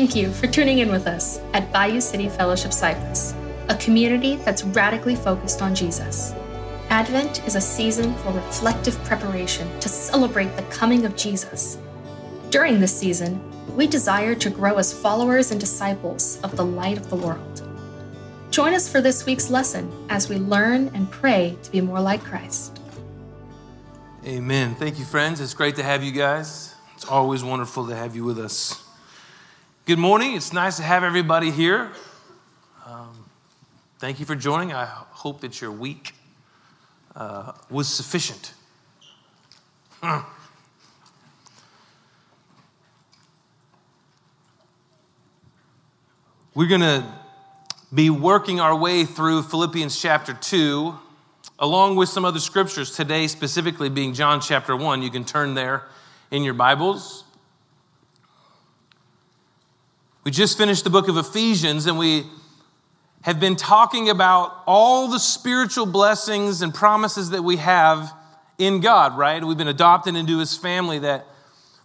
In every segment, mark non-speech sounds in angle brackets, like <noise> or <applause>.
Thank you for tuning in with us at Bayou City Fellowship Cypress, a community that's radically focused on Jesus. Advent is a season for reflective preparation to celebrate the coming of Jesus. During this season, we desire to grow as followers and disciples of the light of the world. Join us for this week's lesson as we learn and pray to be more like Christ. Amen. Thank you, friends. It's great to have you guys. It's always wonderful to have you with us. Good morning. It's nice to have everybody here. Um, thank you for joining. I hope that your week uh, was sufficient. Huh. We're going to be working our way through Philippians chapter 2, along with some other scriptures, today specifically being John chapter 1. You can turn there in your Bibles. We just finished the book of Ephesians and we have been talking about all the spiritual blessings and promises that we have in God, right? We've been adopted into his family, that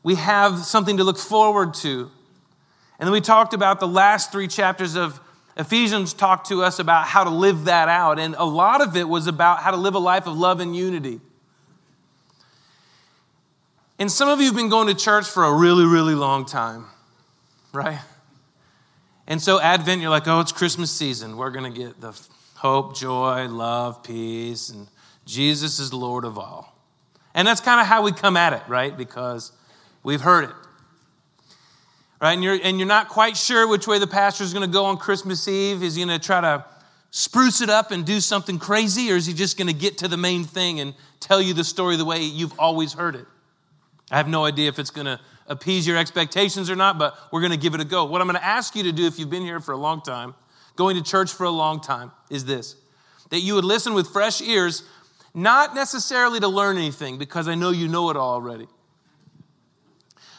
we have something to look forward to. And then we talked about the last three chapters of Ephesians, talked to us about how to live that out. And a lot of it was about how to live a life of love and unity. And some of you have been going to church for a really, really long time, right? And so, Advent, you're like, oh, it's Christmas season. We're going to get the hope, joy, love, peace, and Jesus is Lord of all. And that's kind of how we come at it, right? Because we've heard it. Right? And you're, and you're not quite sure which way the pastor is going to go on Christmas Eve. Is he going to try to spruce it up and do something crazy, or is he just going to get to the main thing and tell you the story the way you've always heard it? I have no idea if it's going to appease your expectations or not, but we're going to give it a go. What I'm going to ask you to do if you've been here for a long time, going to church for a long time, is this that you would listen with fresh ears, not necessarily to learn anything, because I know you know it all already,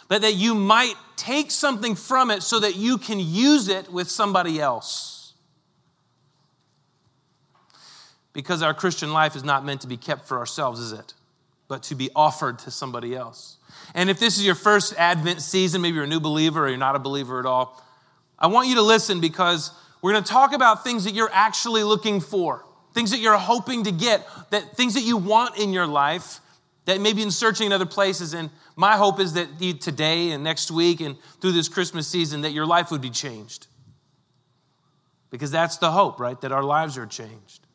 but that you might take something from it so that you can use it with somebody else. Because our Christian life is not meant to be kept for ourselves, is it? But to be offered to somebody else. And if this is your first Advent season, maybe you're a new believer or you're not a believer at all, I want you to listen because we're going to talk about things that you're actually looking for, things that you're hoping to get, that things that you want in your life that maybe in searching in other places. And my hope is that today and next week and through this Christmas season that your life would be changed. Because that's the hope, right? That our lives are changed.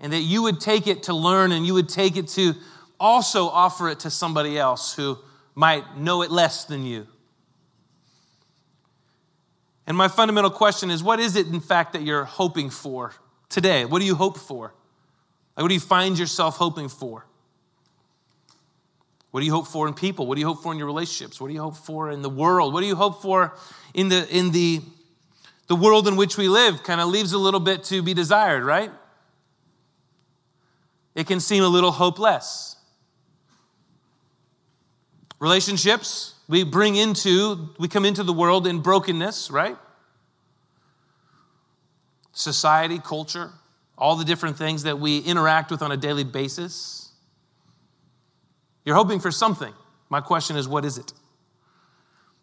And that you would take it to learn and you would take it to also offer it to somebody else who might know it less than you. And my fundamental question is what is it, in fact, that you're hoping for today? What do you hope for? Like, what do you find yourself hoping for? What do you hope for in people? What do you hope for in your relationships? What do you hope for in the world? What do you hope for in the, in the, the world in which we live? Kind of leaves a little bit to be desired, right? It can seem a little hopeless. Relationships, we bring into, we come into the world in brokenness, right? Society, culture, all the different things that we interact with on a daily basis. You're hoping for something. My question is, what is it?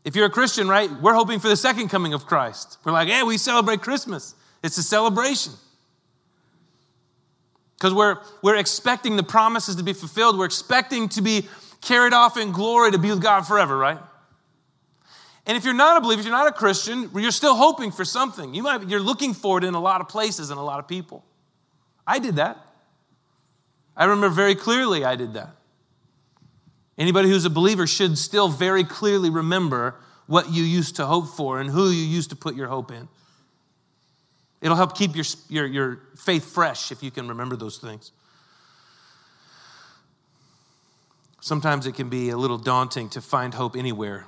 If you're a Christian, right, we're hoping for the second coming of Christ. We're like, hey, we celebrate Christmas. It's a celebration. Because we're, we're expecting the promises to be fulfilled. We're expecting to be carried off in glory to be with God forever, right? And if you're not a believer, if you're not a Christian, you're still hoping for something. You might, you're looking for it in a lot of places and a lot of people. I did that. I remember very clearly I did that. Anybody who's a believer should still very clearly remember what you used to hope for and who you used to put your hope in. It'll help keep your, your, your faith fresh if you can remember those things. Sometimes it can be a little daunting to find hope anywhere,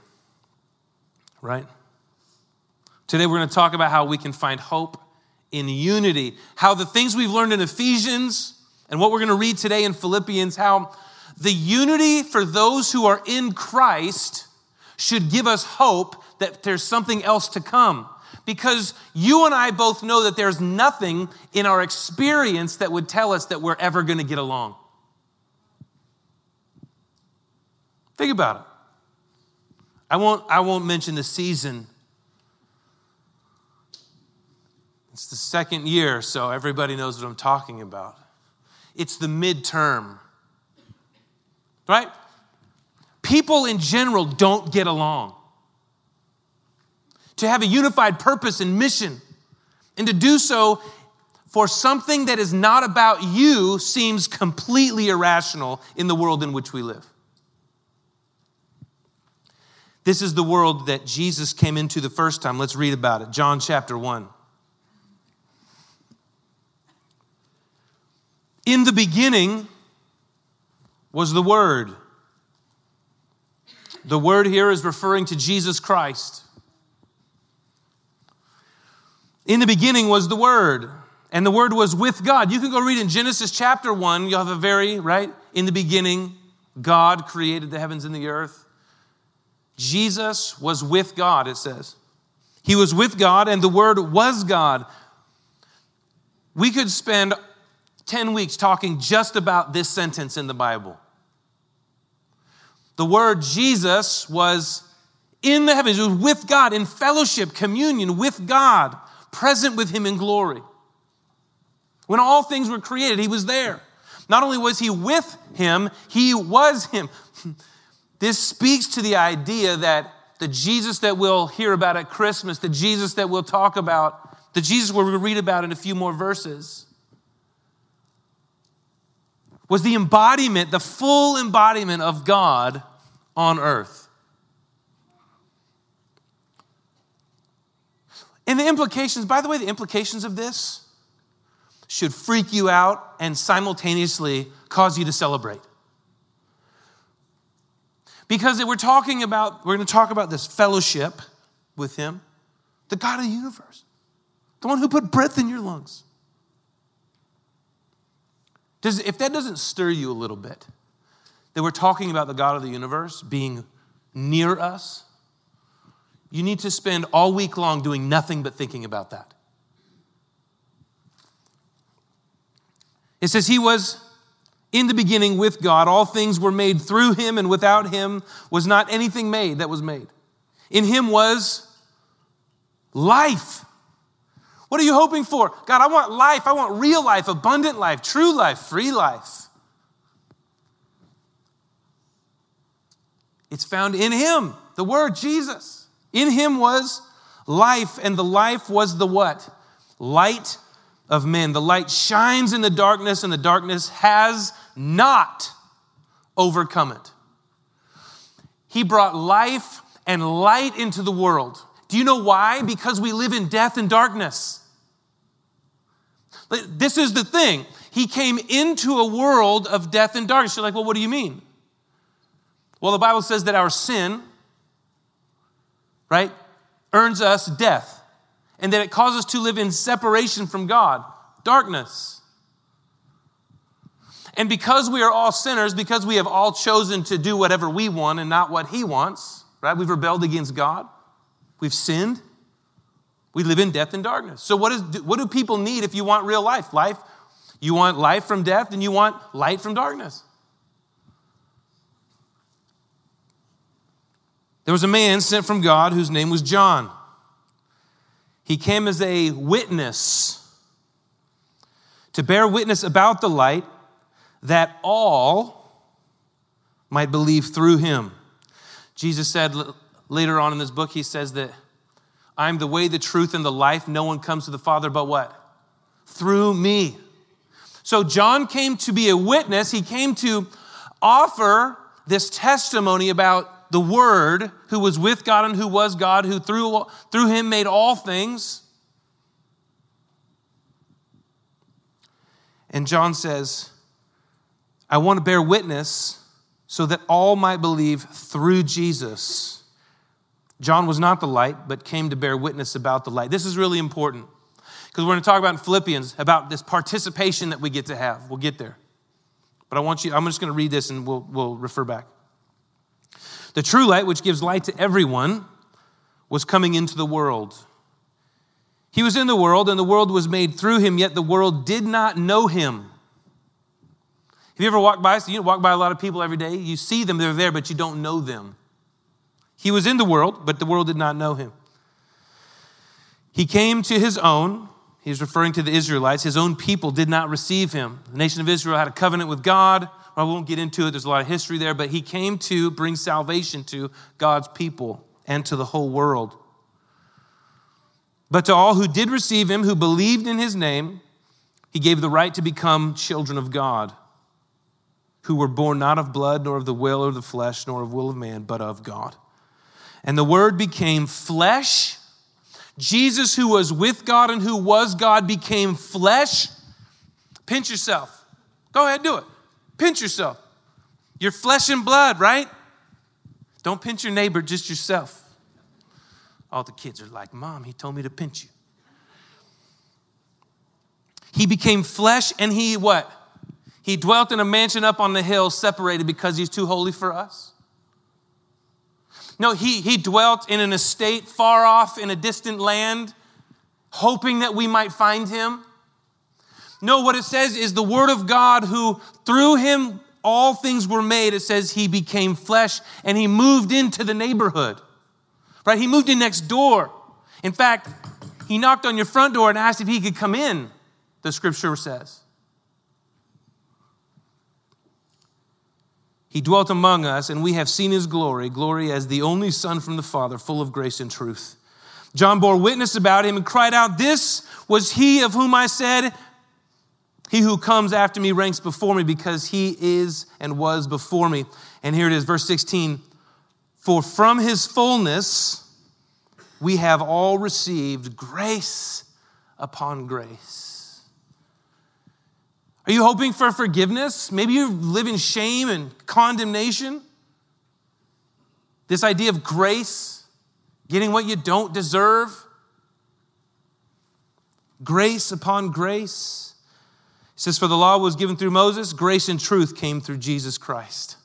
right? Today we're going to talk about how we can find hope in unity, how the things we've learned in Ephesians and what we're going to read today in Philippians, how the unity for those who are in Christ should give us hope that there's something else to come. Because you and I both know that there's nothing in our experience that would tell us that we're ever going to get along. Think about it. I won't, I won't mention the season. It's the second year, so everybody knows what I'm talking about. It's the midterm. Right? People in general don't get along. To have a unified purpose and mission, and to do so for something that is not about you seems completely irrational in the world in which we live. This is the world that Jesus came into the first time. Let's read about it. John chapter 1. In the beginning was the Word. The Word here is referring to Jesus Christ. In the beginning was the Word, and the Word was with God. You can go read in Genesis chapter 1, you'll have a very, right? In the beginning, God created the heavens and the earth. Jesus was with God, it says. He was with God, and the Word was God. We could spend 10 weeks talking just about this sentence in the Bible. The word Jesus was in the heavens, was with God, in fellowship, communion with God, present with Him in glory. When all things were created, He was there. Not only was He with Him, He was Him. This speaks to the idea that the Jesus that we'll hear about at Christmas, the Jesus that we'll talk about, the Jesus we'll read about in a few more verses, was the embodiment, the full embodiment of God on earth. And the implications, by the way, the implications of this should freak you out and simultaneously cause you to celebrate. Because we're talking about, we're going to talk about this fellowship with Him, the God of the universe, the one who put breath in your lungs. Does, if that doesn't stir you a little bit, that we're talking about the God of the universe being near us, you need to spend all week long doing nothing but thinking about that. It says, He was in the beginning with God. All things were made through Him, and without Him was not anything made that was made. In Him was life what are you hoping for? God, I want life. I want real life, abundant life, true life, free life. It's found in Him, the Word, Jesus. In Him was life, and the life was the what? Light of men. The light shines in the darkness, and the darkness has not overcome it. He brought life and light into the world. Do you know why? Because we live in death and darkness. This is the thing. He came into a world of death and darkness. You're like, well, what do you mean? Well, the Bible says that our sin, right, earns us death, and that it causes us to live in separation from God, darkness. And because we are all sinners, because we have all chosen to do whatever we want and not what He wants, right, we've rebelled against God, we've sinned. We live in death and darkness. So, what, is, what do people need if you want real life? Life, you want life from death and you want light from darkness. There was a man sent from God whose name was John. He came as a witness to bear witness about the light that all might believe through him. Jesus said later on in this book, he says that I'm the way, the truth, and the life. No one comes to the Father but what? Through me. So John came to be a witness. He came to offer this testimony about the Word who was with God and who was God, who through, through him made all things. And John says, I want to bear witness so that all might believe through Jesus. John was not the light, but came to bear witness about the light. This is really important because we're going to talk about in Philippians about this participation that we get to have. We'll get there. But I want you, I'm just going to read this and we'll, we'll refer back. The true light, which gives light to everyone, was coming into the world. He was in the world, and the world was made through him, yet the world did not know him. Have you ever walked by? So you walk by a lot of people every day. You see them, they're there, but you don't know them. He was in the world, but the world did not know him. He came to his own. He's referring to the Israelites. His own people did not receive him. The nation of Israel had a covenant with God. I won't get into it, there's a lot of history there, but he came to bring salvation to God's people and to the whole world. But to all who did receive him, who believed in his name, he gave the right to become children of God, who were born not of blood, nor of the will or the flesh, nor of will of man, but of God. And the word became flesh. Jesus, who was with God and who was God, became flesh. Pinch yourself. Go ahead, do it. Pinch yourself. You're flesh and blood, right? Don't pinch your neighbor, just yourself. All the kids are like, Mom, he told me to pinch you. He became flesh and he what? He dwelt in a mansion up on the hill, separated because he's too holy for us. No, he, he dwelt in an estate far off in a distant land, hoping that we might find him. No, what it says is the Word of God, who through him all things were made. It says he became flesh and he moved into the neighborhood, right? He moved in next door. In fact, he knocked on your front door and asked if he could come in, the scripture says. He dwelt among us, and we have seen his glory, glory as the only Son from the Father, full of grace and truth. John bore witness about him and cried out, This was he of whom I said, He who comes after me ranks before me because he is and was before me. And here it is, verse 16 For from his fullness we have all received grace upon grace. Are you hoping for forgiveness? Maybe you live in shame and condemnation. This idea of grace, getting what you don't deserve. Grace upon grace. Says, For the law was given through Moses, grace and truth came through Jesus Christ.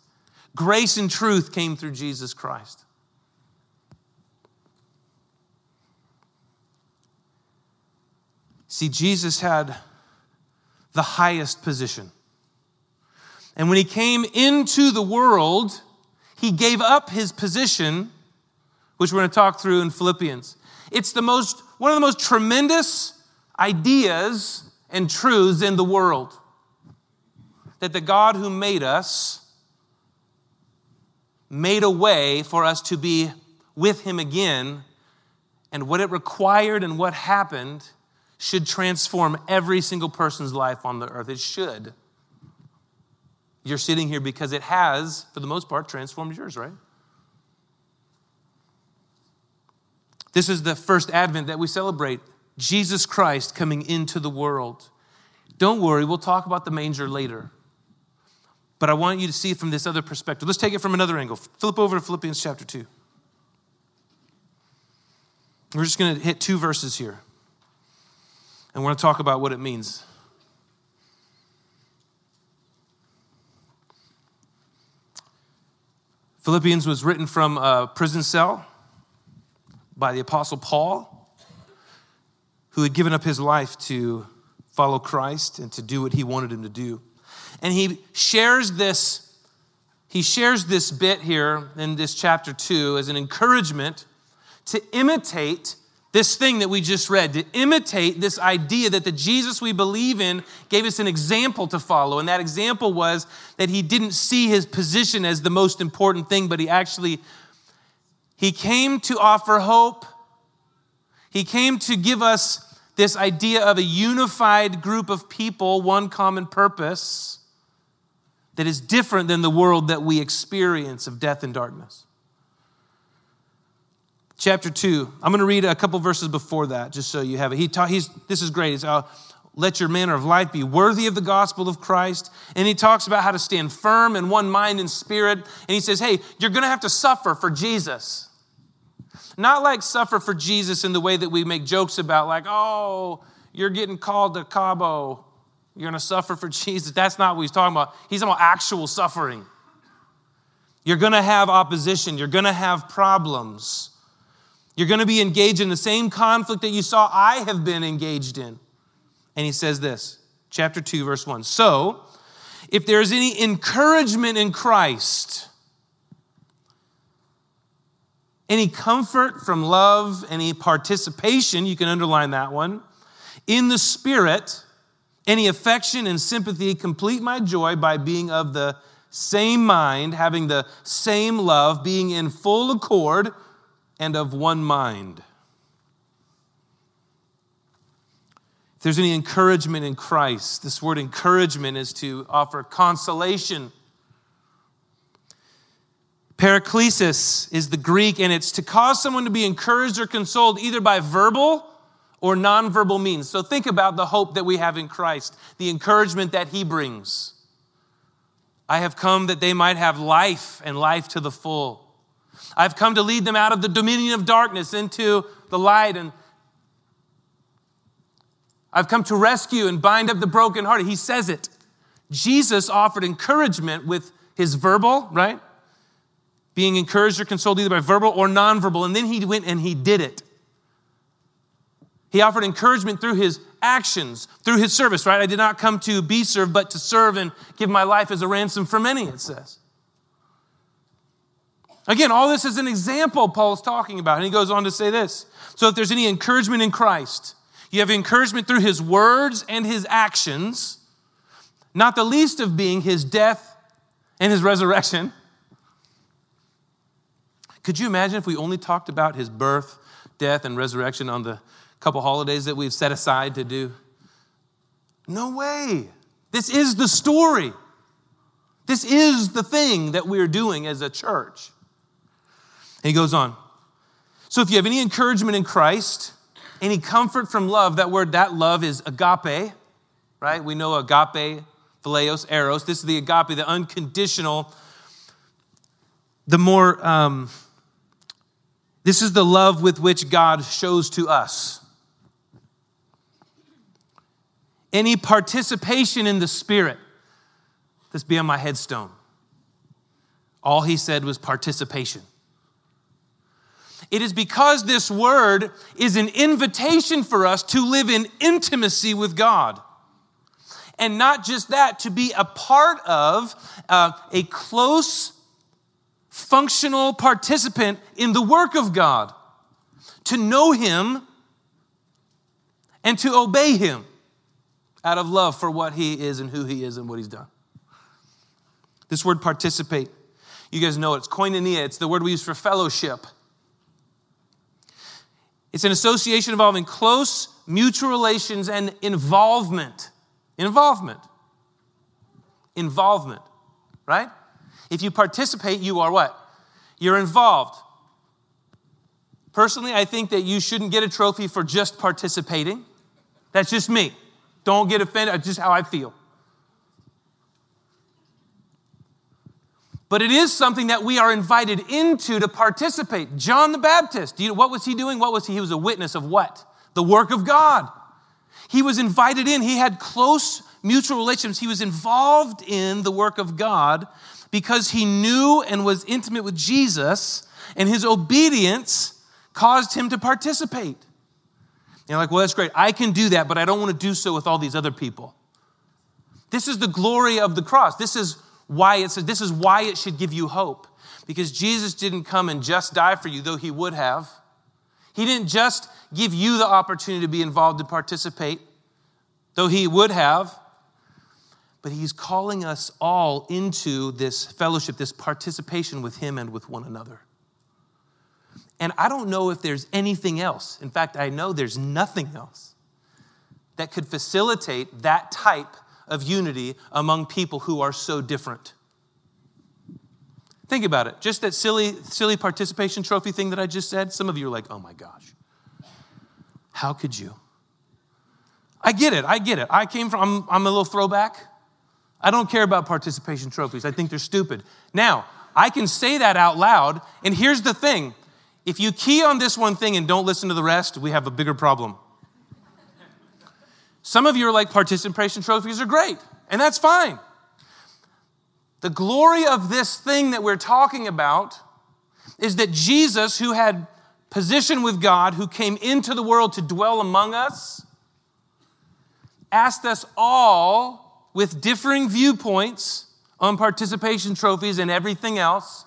Grace and truth came through Jesus Christ. See, Jesus had the highest position. And when he came into the world, he gave up his position, which we're going to talk through in Philippians. It's the most, one of the most tremendous ideas and truths in the world that the God who made us made a way for us to be with him again. And what it required and what happened should transform every single person's life on the earth. It should. You're sitting here because it has, for the most part, transformed yours, right? This is the first advent that we celebrate Jesus Christ coming into the world. Don't worry, we'll talk about the manger later. But I want you to see it from this other perspective. Let's take it from another angle. Flip over to Philippians chapter 2. We're just going to hit two verses here. And we're going to talk about what it means. Philippians was written from a prison cell by the Apostle Paul, who had given up his life to follow Christ and to do what he wanted him to do. And he shares this he shares this bit here in this chapter 2 as an encouragement to imitate this thing that we just read, to imitate this idea that the Jesus we believe in gave us an example to follow. And that example was that he didn't see his position as the most important thing, but he actually he came to offer hope. He came to give us this idea of a unified group of people, one common purpose that is different than the world that we experience of death and darkness chapter 2. I'm going to read a couple verses before that, just so you have it. He ta- he's, this is great. It's, uh, let your manner of life be worthy of the gospel of Christ. And he talks about how to stand firm in one mind and spirit. And he says, hey, you're going to have to suffer for Jesus. Not like suffer for Jesus in the way that we make jokes about, like, oh, you're getting called to Cabo. You're going to suffer for <laughs> Jesus. That's not what he's talking about. He's talking about actual suffering. You're going to have opposition. You're going to have problems. You're going to be engaged in the same conflict that you saw I have been engaged in. And he says this, chapter 2, verse 1. So, if there is any encouragement in Christ, any comfort from love, any participation, you can underline that one, in the Spirit, any affection and sympathy, complete my joy by being of the same mind, having the same love, being in full accord and of one mind. If there's any encouragement in Christ, this word encouragement is to offer consolation Paraklesis is the Greek, and it's to cause someone to be encouraged or consoled either by verbal or nonverbal means. So think about the hope that we have in Christ, the encouragement that He brings. I have come that they might have life and life to the full. I've come to lead them out of the dominion of darkness into the light and I've come to rescue and bind up the brokenhearted. He says it. Jesus offered encouragement with his verbal, right? Being encouraged or consoled either by verbal or nonverbal. And then he went and he did it. He offered encouragement through his actions, through his service, right? I did not come to be served, but to serve and give my life as a ransom for many, it says. Again, all this is an example Paul's talking about. And he goes on to say this. So if there's any encouragement in Christ, you have encouragement through his words and his actions, not the least of being his death and his resurrection. Could you imagine if we only talked about his birth, death, and resurrection on the couple holidays that we've set aside to do? No way. This is the story. This is the thing that we're doing as a church. And he goes on. So if you have any encouragement in Christ, any comfort from love, that word, that love is agape, right? We know agape, phileos, eros. This is the agape, the unconditional, the more um, this is the love with which God shows to us. Any participation in the Spirit, this be on my headstone. All he said was participation. It is because this word is an invitation for us to live in intimacy with God. And not just that, to be a part of uh, a close functional participant in the work of God, to know Him and to obey Him out of love for what He is and who He is and what He's done. This word participate, you guys know it. it's koinonia, it's the word we use for fellowship. It's an association involving close mutual relations and involvement. Involvement. Involvement, right? If you participate, you are what? You're involved. Personally, I think that you shouldn't get a trophy for just participating. That's just me. Don't get offended, just how I feel. But it is something that we are invited into to participate. John the Baptist, you what was he doing? What was he? He was a witness of what? The work of God. He was invited in. He had close mutual relations. He was involved in the work of God because he knew and was intimate with Jesus, and his obedience caused him to participate. You're like, well, that's great. I can do that, but I don't want to do so with all these other people. This is the glory of the cross. This is why it says, this is why it should give you hope. Because Jesus didn't come and just die for you, though he would have. He didn't just give you the opportunity to be involved and participate, though he would have but he's calling us all into this fellowship, this participation with him and with one another. And I don't know if there's anything else. In fact, I know there's nothing else that could facilitate that type of unity among people who are so different. Think about it. Just that silly, silly participation trophy thing that I just said. Some of you are like, oh my gosh, how could you? I get it. I get it. I came from, I'm, I'm a little throwback. I don't care about participation trophies. I think they're stupid. Now, I can say that out loud, and here's the thing if you key on this one thing and don't listen to the rest, we have a bigger problem. Some of you are like, participation trophies are great, and that's fine. The glory of this thing that we're talking about is that Jesus, who had position with God, who came into the world to dwell among us, asked us all with differing viewpoints on participation trophies and everything else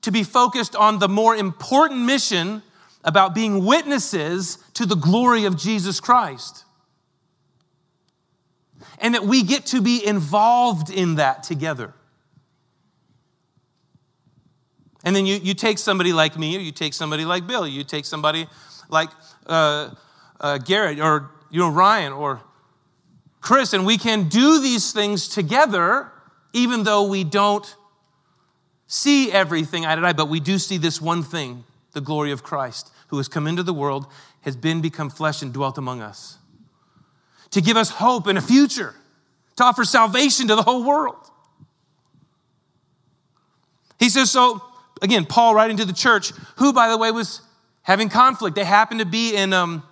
to be focused on the more important mission about being witnesses to the glory of Jesus Christ. And that we get to be involved in that together. And then you, you take somebody like me, or you take somebody like Bill, you take somebody like uh, uh, Garrett, or you know Ryan, or Chris, and we can do these things together, even though we don't see everything eye to eye, but we do see this one thing the glory of Christ, who has come into the world, has been become flesh and dwelt among us. To give us hope and a future, to offer salvation to the whole world. He says, so again, Paul writing to the church, who, by the way, was having conflict. They happened to be in um,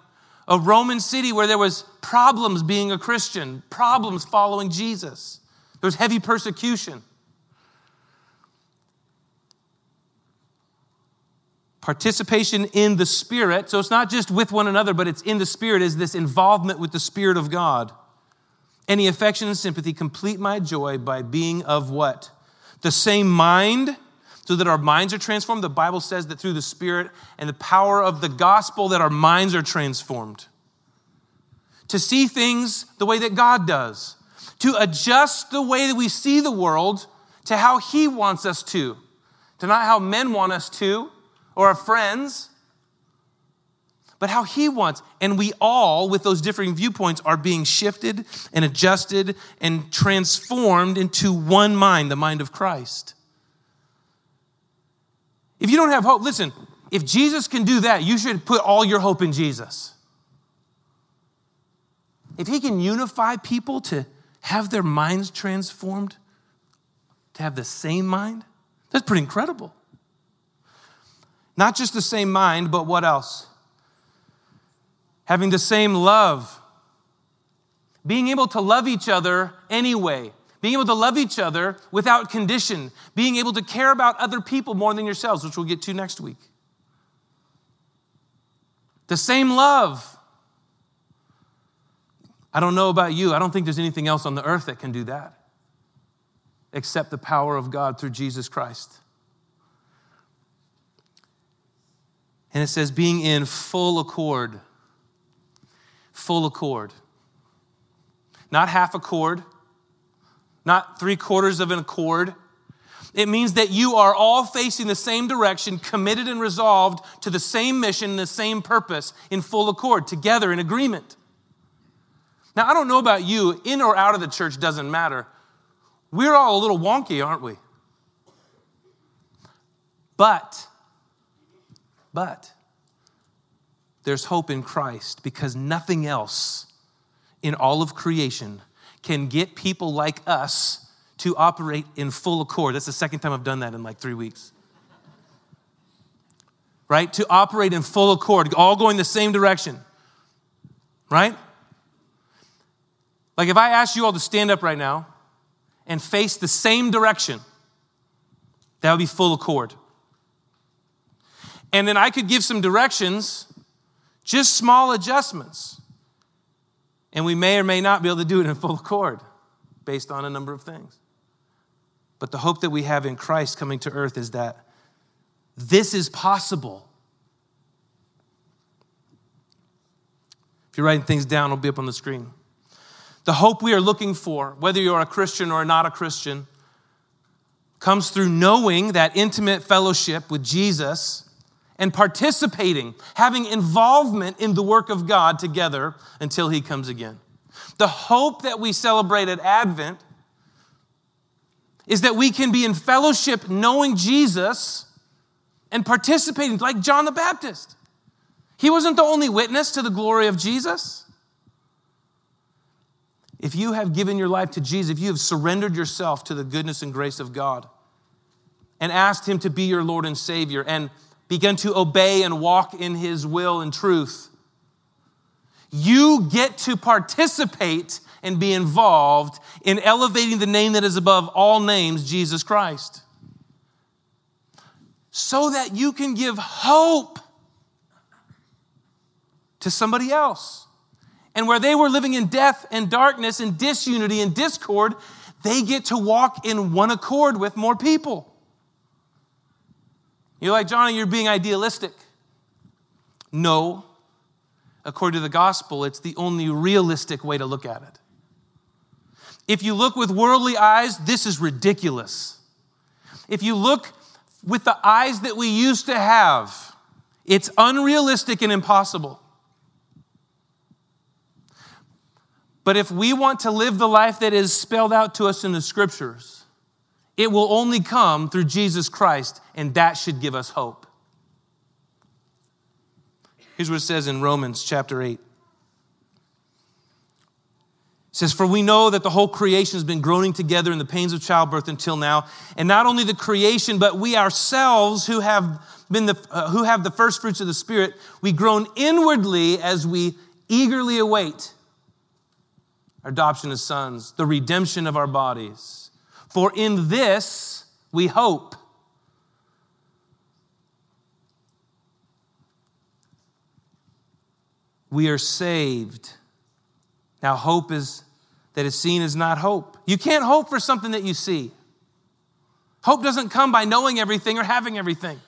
a Roman city where there was problems being a Christian, problems following Jesus. There was heavy persecution. Participation in the Spirit, so it's not just with one another, but it's in the Spirit, is this involvement with the Spirit of God. Any affection and sympathy complete my joy by being of what? The same mind, so that our minds are transformed. The Bible says that through the Spirit and the power of the gospel, that our minds are transformed. To see things the way that God does, to adjust the way that we see the world to how He wants us to, to not how men want us to or our friends, but how He wants. And we all, with those differing viewpoints, are being shifted and adjusted and transformed into one mind, the mind of Christ. If you don't have hope, listen, if Jesus can do that, you should put all your hope in Jesus. If He can unify people to have their minds transformed, to have the same mind, that's pretty incredible. Not just the same mind, but what else? Having the same love. Being able to love each other anyway. Being able to love each other without condition. Being able to care about other people more than yourselves, which we'll get to next week. The same love. I don't know about you. I don't think there's anything else on the earth that can do that except the power of God through Jesus Christ. And it says, being in full accord. Full accord. Not half accord, not three quarters of an accord. It means that you are all facing the same direction, committed and resolved to the same mission, the same purpose, in full accord, together in agreement. Now, I don't know about you, in or out of the church doesn't matter. We're all a little wonky, aren't we? But but there's hope in Christ because nothing else in all of creation can get people like us to operate in full accord. That's the second time I've done that in like three weeks. Right? To operate in full accord, all going the same direction. Right? Like if I asked you all to stand up right now and face the same direction, that would be full accord. And then I could give some directions, just small adjustments. And we may or may not be able to do it in full accord based on a number of things. But the hope that we have in Christ coming to earth is that this is possible. If you're writing things down, it'll be up on the screen. The hope we are looking for, whether you're a Christian or not a Christian, comes through knowing that intimate fellowship with Jesus and participating, having involvement in the work of God together until He comes again. The hope that we celebrate at Advent is that we can be in fellowship knowing Jesus and participating like John the Baptist. He wasn't the only witness to the glory of Jesus. If you have given your life to Jesus, if you have surrendered yourself to the goodness and grace of God and asked Him to be your Lord and Savior and begin to obey and walk in His will and truth, you get to participate and be involved in elevating the name that is above all names, Jesus Christ. So that you can give hope to somebody else. And where they were living in death and darkness and disunity and discord, they get to walk in one accord with more people. You're like, Johnny, you're being idealistic. No. According to the gospel, it's the only realistic way to look at it. If you look with worldly eyes, this is ridiculous. If you look with the eyes that we used to have, it's unrealistic and impossible. But if we want to live the life that is spelled out to us in the scriptures, it will only come through Jesus Christ, and that should give us hope. Here's what it says in Romans chapter 8. It says, For we know that the whole creation has been groaning together in the pains of childbirth until now. And not only the creation, but we ourselves who have been the, uh, who have the first fruits of the Spirit, we groan inwardly as we eagerly await our adoption as sons, the redemption of our bodies. For in this we hope. We are saved. Now, hope is that is seen is not hope. You can't hope for something that you see. Hope doesn't come by knowing everything or having everything.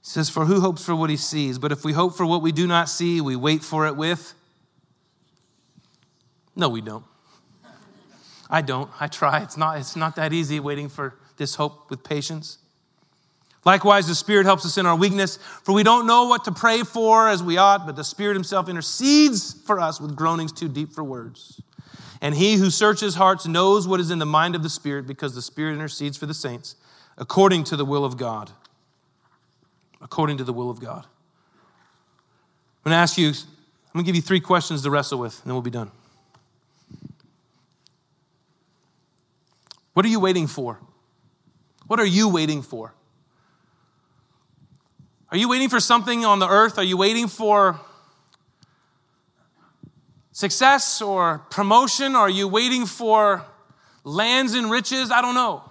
He says, For who hopes for what he sees? But if we hope for what we do not see, we wait for it with no, we don't. I don't. I try. It's not, it's not that easy waiting for this hope with patience. Likewise, the Spirit helps us in our weakness, for we don't know what to pray for as we ought, but the Spirit Himself intercedes for us with groanings too deep for words. And He who searches hearts knows what is in the mind of the Spirit, because the Spirit intercedes for the saints according to the will of God. According to the will of God. I'm going to ask you, I'm going to give you three questions to wrestle with, and then we'll be done. What are you waiting for? What are you waiting for? Are you waiting for something on the earth? Are you waiting for success or promotion? Are you waiting for lands and riches? I don't know.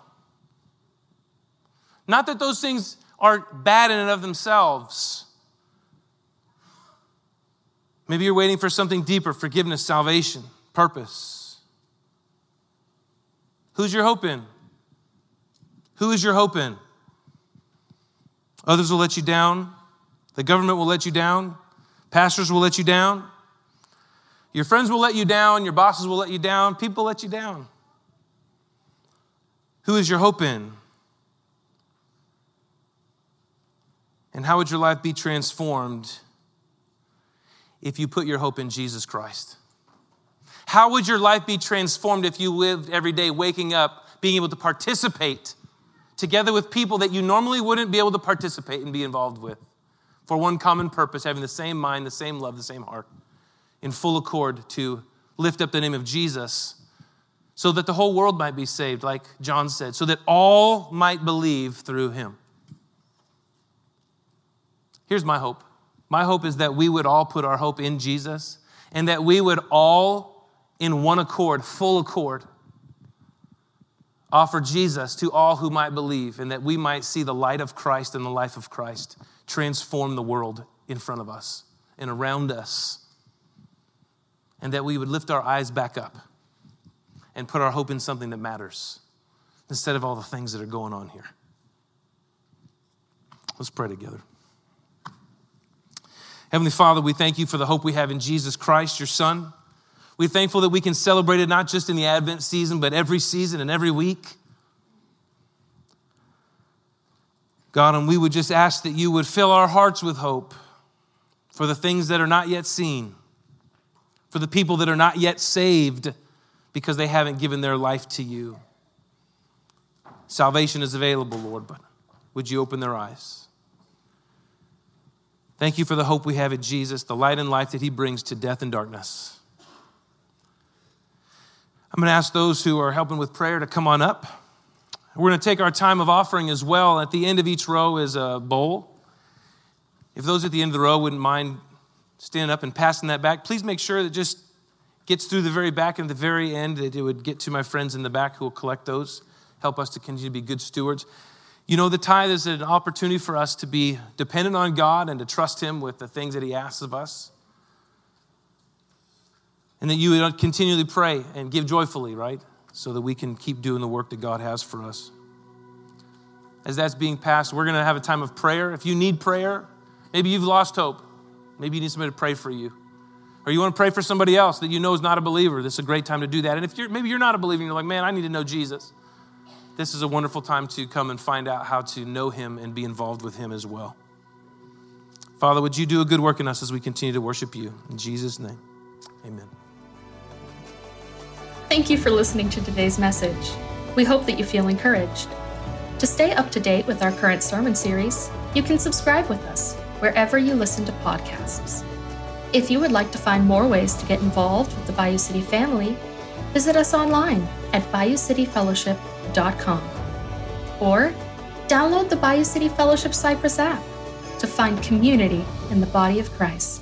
Not that those things are bad in and of themselves. Maybe you're waiting for something deeper forgiveness, salvation, purpose. Who's your hope in? Who is your hope in? Others will let you down. The government will let you down. Pastors will let you down. Your friends will let you down. Your bosses will let you down. People let you down. Who is your hope in? And how would your life be transformed if you put your hope in Jesus Christ? How would your life be transformed if you lived every day waking up, being able to participate together with people that you normally wouldn't be able to participate and be involved with for one common purpose, having the same mind, the same love, the same heart, in full accord to lift up the name of Jesus so that the whole world might be saved, like John said, so that all might believe through him. Here's my hope. My hope is that we would all put our hope in Jesus and that we would all in one accord, full accord, offer Jesus to all who might believe, and that we might see the light of Christ and the life of Christ transform the world in front of us and around us. And that we would lift our eyes back up and put our hope in something that matters instead of all the things that are going on here. Let's pray together. Heavenly Father, we thank you for the hope we have in Jesus Christ, your Son. We're thankful that we can celebrate it not just in the Advent season, but every season and every week. God, and we would just ask that you would fill our hearts with hope for the things that are not yet seen, for the people that are not yet saved because they haven't given their life to you. Salvation is available, Lord, but would you open their eyes? Thank you for the hope we have in Jesus, the light and life that he brings to death and darkness. I'm going to ask those who are helping with prayer to come on up. We're going to take our time of offering as well. At the end of each row is a bowl. If those at the end of the row wouldn't mind standing up and passing that back, please make sure that just gets through the very back and the very end, that it would get to my friends in the back who will collect those, help us to continue to be good stewards. You know, the tithe is an opportunity for us to be dependent on God and to trust Him with the things that He asks of us and that you would continually pray and give joyfully, right? So that we can keep doing the work that God has for us. as that's being passed, we're going to have a time of prayer. If you need prayer, maybe you've lost hope. Maybe you need somebody to pray for you. Or you want to pray for somebody else that you know is not a believer. This is a great time to do that. And if you're maybe you're not a believer and you're like, man, I need to know Jesus. This is a wonderful time to come and find out how to know him and be involved with him as well. Father, would you do a good work in us as we continue to worship you? In Jesus' name, amen. Thank you for listening to today's message. We hope that you feel encouraged. To stay up to date with our current sermon series, you can subscribe with us wherever you listen to podcasts. If you would like to find more ways to get involved with the Bayou City family, visit us online at bayoucityfellowship.com or download the Bayou City Fellowship Cypress app to find community in the body of Christ.